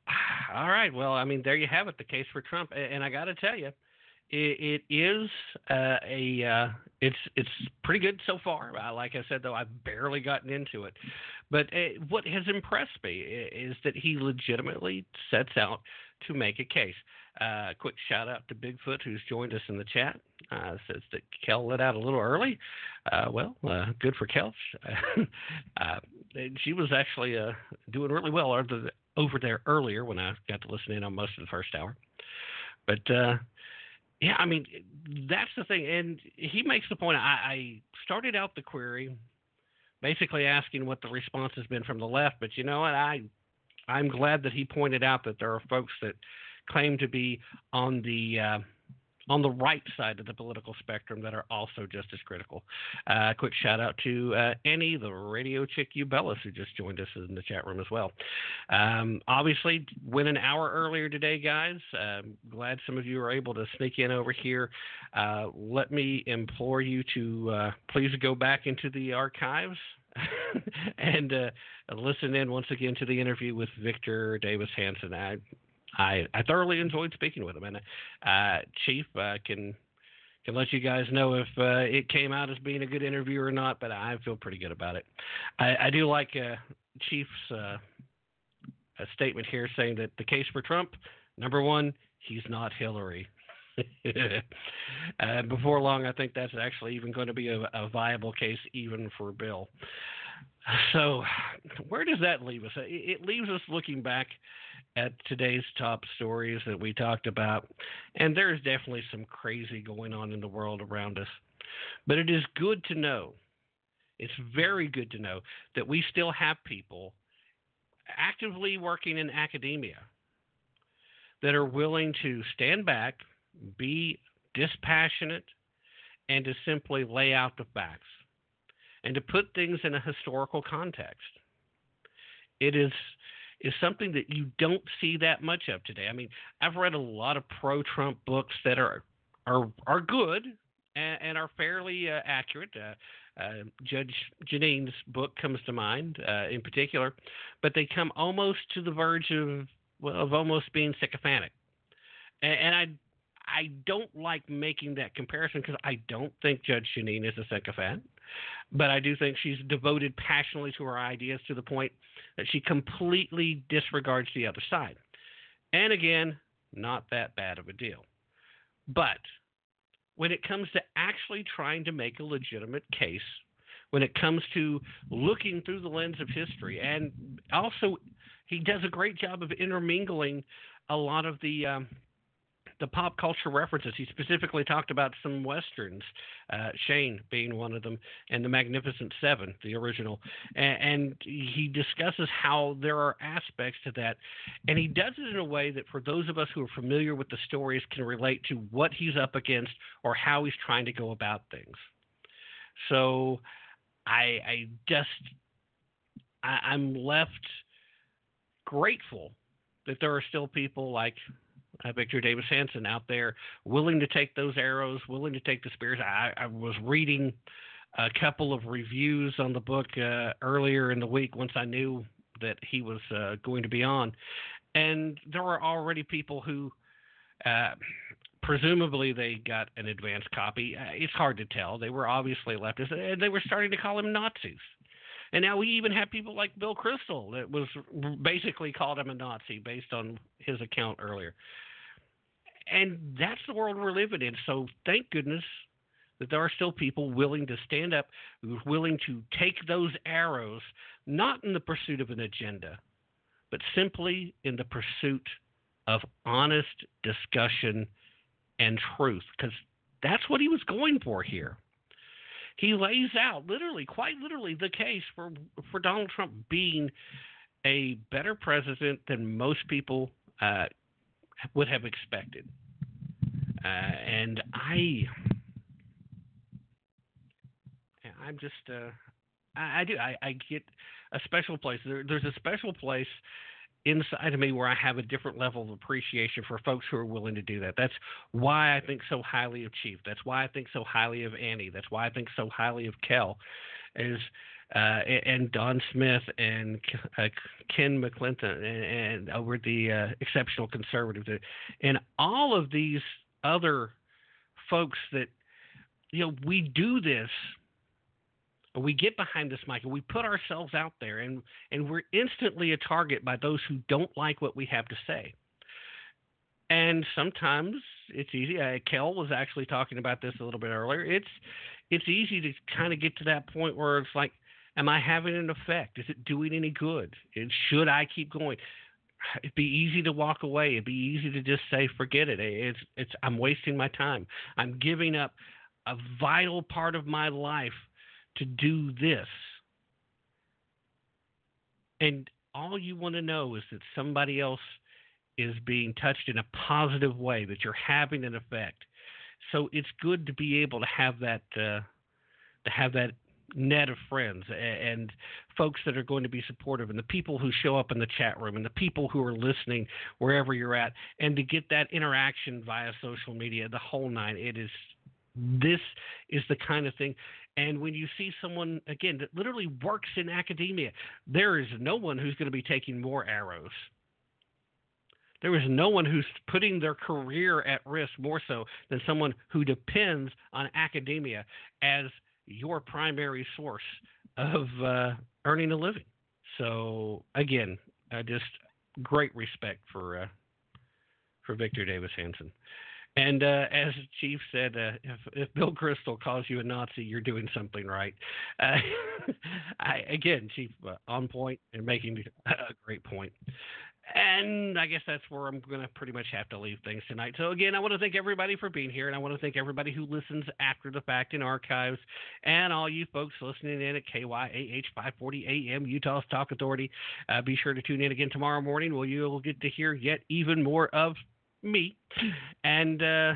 All right. Well, I mean, there you have it, the case for Trump. And I got to tell you, it, it is uh, a uh, pretty good so far. Like I said, though, I've barely gotten into it. But uh, what has impressed me is that he legitimately sets out to make a case. Uh, quick shout out to Bigfoot, who's joined us in the chat. Uh, says that Kel let out a little early. Uh, well, uh, good for Kel. uh, she was actually uh, doing really well over there earlier when I got to listen in on most of the first hour. But yeah, I mean that's the thing, and he makes the point. I, I started out the query basically asking what the response has been from the left, but you know what? I I'm glad that he pointed out that there are folks that claim to be on the uh, on the right side of the political spectrum that are also just as critical. Uh, quick shout out to uh, Annie, the radio chick Ubellis, who just joined us in the chat room as well. Um, obviously, went an hour earlier today, guys. Um, glad some of you are able to sneak in over here. Uh, let me implore you to uh, please go back into the archives. and uh, listen in once again to the interview with Victor Davis Hanson. I I, I thoroughly enjoyed speaking with him, and uh, Chief uh, can can let you guys know if uh, it came out as being a good interview or not. But I feel pretty good about it. I, I do like uh, Chief's uh, statement here saying that the case for Trump, number one, he's not Hillary. uh, before long, I think that's actually even going to be a, a, viable case even for Bill. So, where does that leave us? It, leaves us looking back at today's top stories that we talked about, and there's definitely some crazy going on in the world around us. But it is good to know, it's very good to know that we still have people actively working in academia that are willing to stand back, be dispassionate, and to simply lay out the facts and to put things in a historical context. It is is something that you don't see that much of today. I mean, I've read a lot of pro-Trump books that are are are good and, and are fairly uh, accurate. Uh, uh, Judge Jeanine's book comes to mind uh, in particular, but they come almost to the verge of well, of almost being sycophantic. And, and I I don't like making that comparison because I don't think Judge Jeanine is a sycophant, but I do think she's devoted passionately to her ideas to the point that she completely disregards the other side. And again, not that bad of a deal. But when it comes to actually trying to make a legitimate case, when it comes to looking through the lens of history, and also he does a great job of intermingling a lot of the um, the pop culture references. He specifically talked about some westerns, uh, Shane being one of them, and The Magnificent Seven, the original. And, and he discusses how there are aspects to that, and he does it in a way that, for those of us who are familiar with the stories, can relate to what he's up against or how he's trying to go about things. So, I, I just, I, I'm left grateful that there are still people like uh, Victor Davis Hanson out there willing to take those arrows, willing to take the spears. I, I was reading a couple of reviews on the book uh, earlier in the week once I knew that he was uh, going to be on, and there were already people who. Uh, presumably, they got an advance copy. Uh, it's hard to tell. They were obviously leftists, and they were starting to call him Nazis. And now we even have people like Bill Kristol that was basically called him a Nazi based on his account earlier and that's the world we're living in. So thank goodness that there are still people willing to stand up, willing to take those arrows, not in the pursuit of an agenda, but simply in the pursuit of honest discussion and truth, because that's what he was going for here. He lays out, literally, quite literally, the case for for Donald Trump being a better president than most people uh, would have expected. Uh, and I, I'm just, uh, I, I, do, I, I, get a special place. There, there's a special place inside of me where I have a different level of appreciation for folks who are willing to do that. That's why I think so highly of Chief. That's why I think so highly of Annie. That's why I think so highly of Kel. Is and Don Smith and uh, Ken McClinton and, and over the uh, Exceptional Conservatives. And all of these other folks that you know we do this we get behind this mic and we put ourselves out there and and we're instantly a target by those who don't like what we have to say. And sometimes it's easy uh, kel was actually talking about this a little bit earlier it's it's easy to kind of get to that point where it's like am i having an effect? Is it doing any good? And should i keep going? It'd be easy to walk away. It'd be easy to just say forget it. It's it's i'm wasting my time. I'm giving up a vital part of my life to do this. And all you want to know is that somebody else is being touched in a positive way, that you're having an effect. So it's good to be able to have that uh, to have that net of friends and folks that are going to be supportive and the people who show up in the chat room and the people who are listening wherever you're at and to get that interaction via social media the whole nine it is this is the kind of thing and when you see someone, again, that literally works in academia, there is no one who's going to be taking more arrows. There is no one who's putting their career at risk more so than someone who depends on academia as your primary source of uh, earning a living. So, again, uh, just great respect for uh, for Victor Davis Hanson. And uh, as Chief said, uh, if, if, Bill Kristol calls you a Nazi, you're doing something right. Uh, I, again, Chief, uh, on point and making a great point. And I guess that's where I'm going to pretty much have to leave things tonight. So, again, I want to thank everybody for being here, and I want to thank everybody who listens after the fact in archives, and all you folks listening in at KYAH 540 AM, Utah's Talk Authority. Uh, be sure to tune in again tomorrow morning where you'll get to hear yet even more of me. And uh,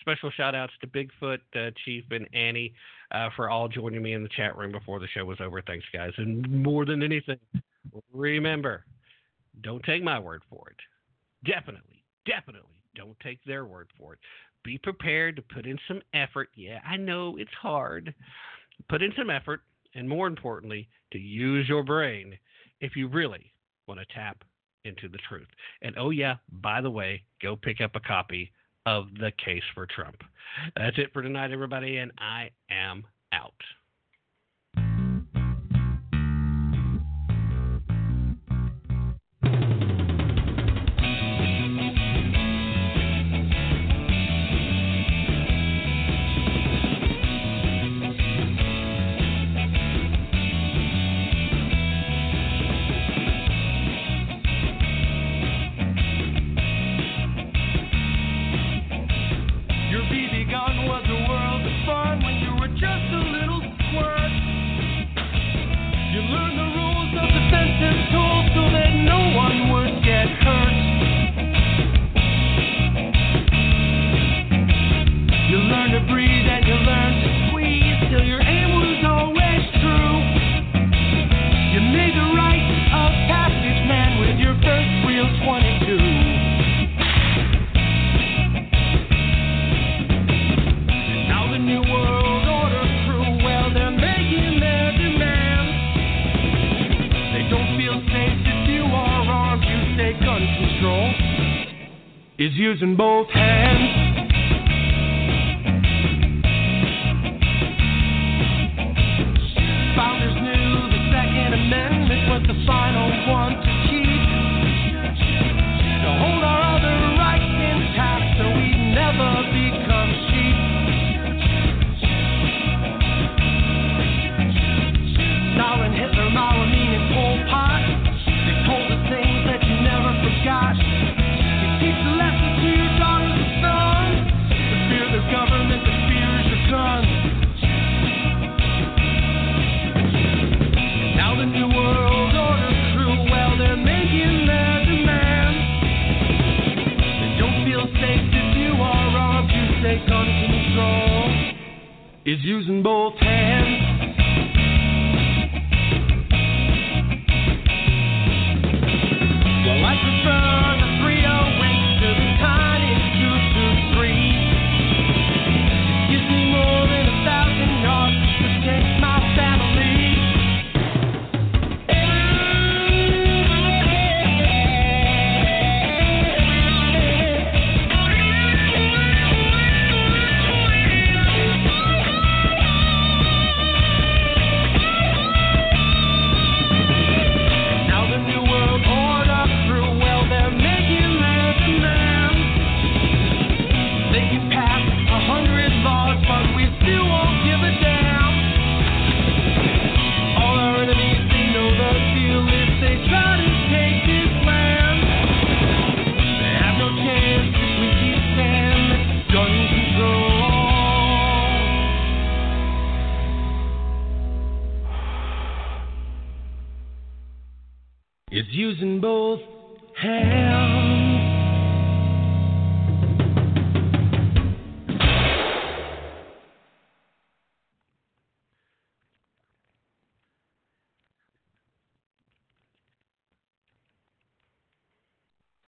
special shout outs to Bigfoot, uh, Chief, and Annie uh, for all joining me in the chat room before the show was over. Thanks, guys. And more than anything, remember don't take my word for it. Definitely, definitely don't take their word for it. Be prepared to put in some effort. Yeah, I know it's hard. Put in some effort, and more importantly, to use your brain if you really want to tap into the truth. And oh, yeah, by the way, go pick up a copy of The Case for Trump. That's it for tonight, everybody, and I am out.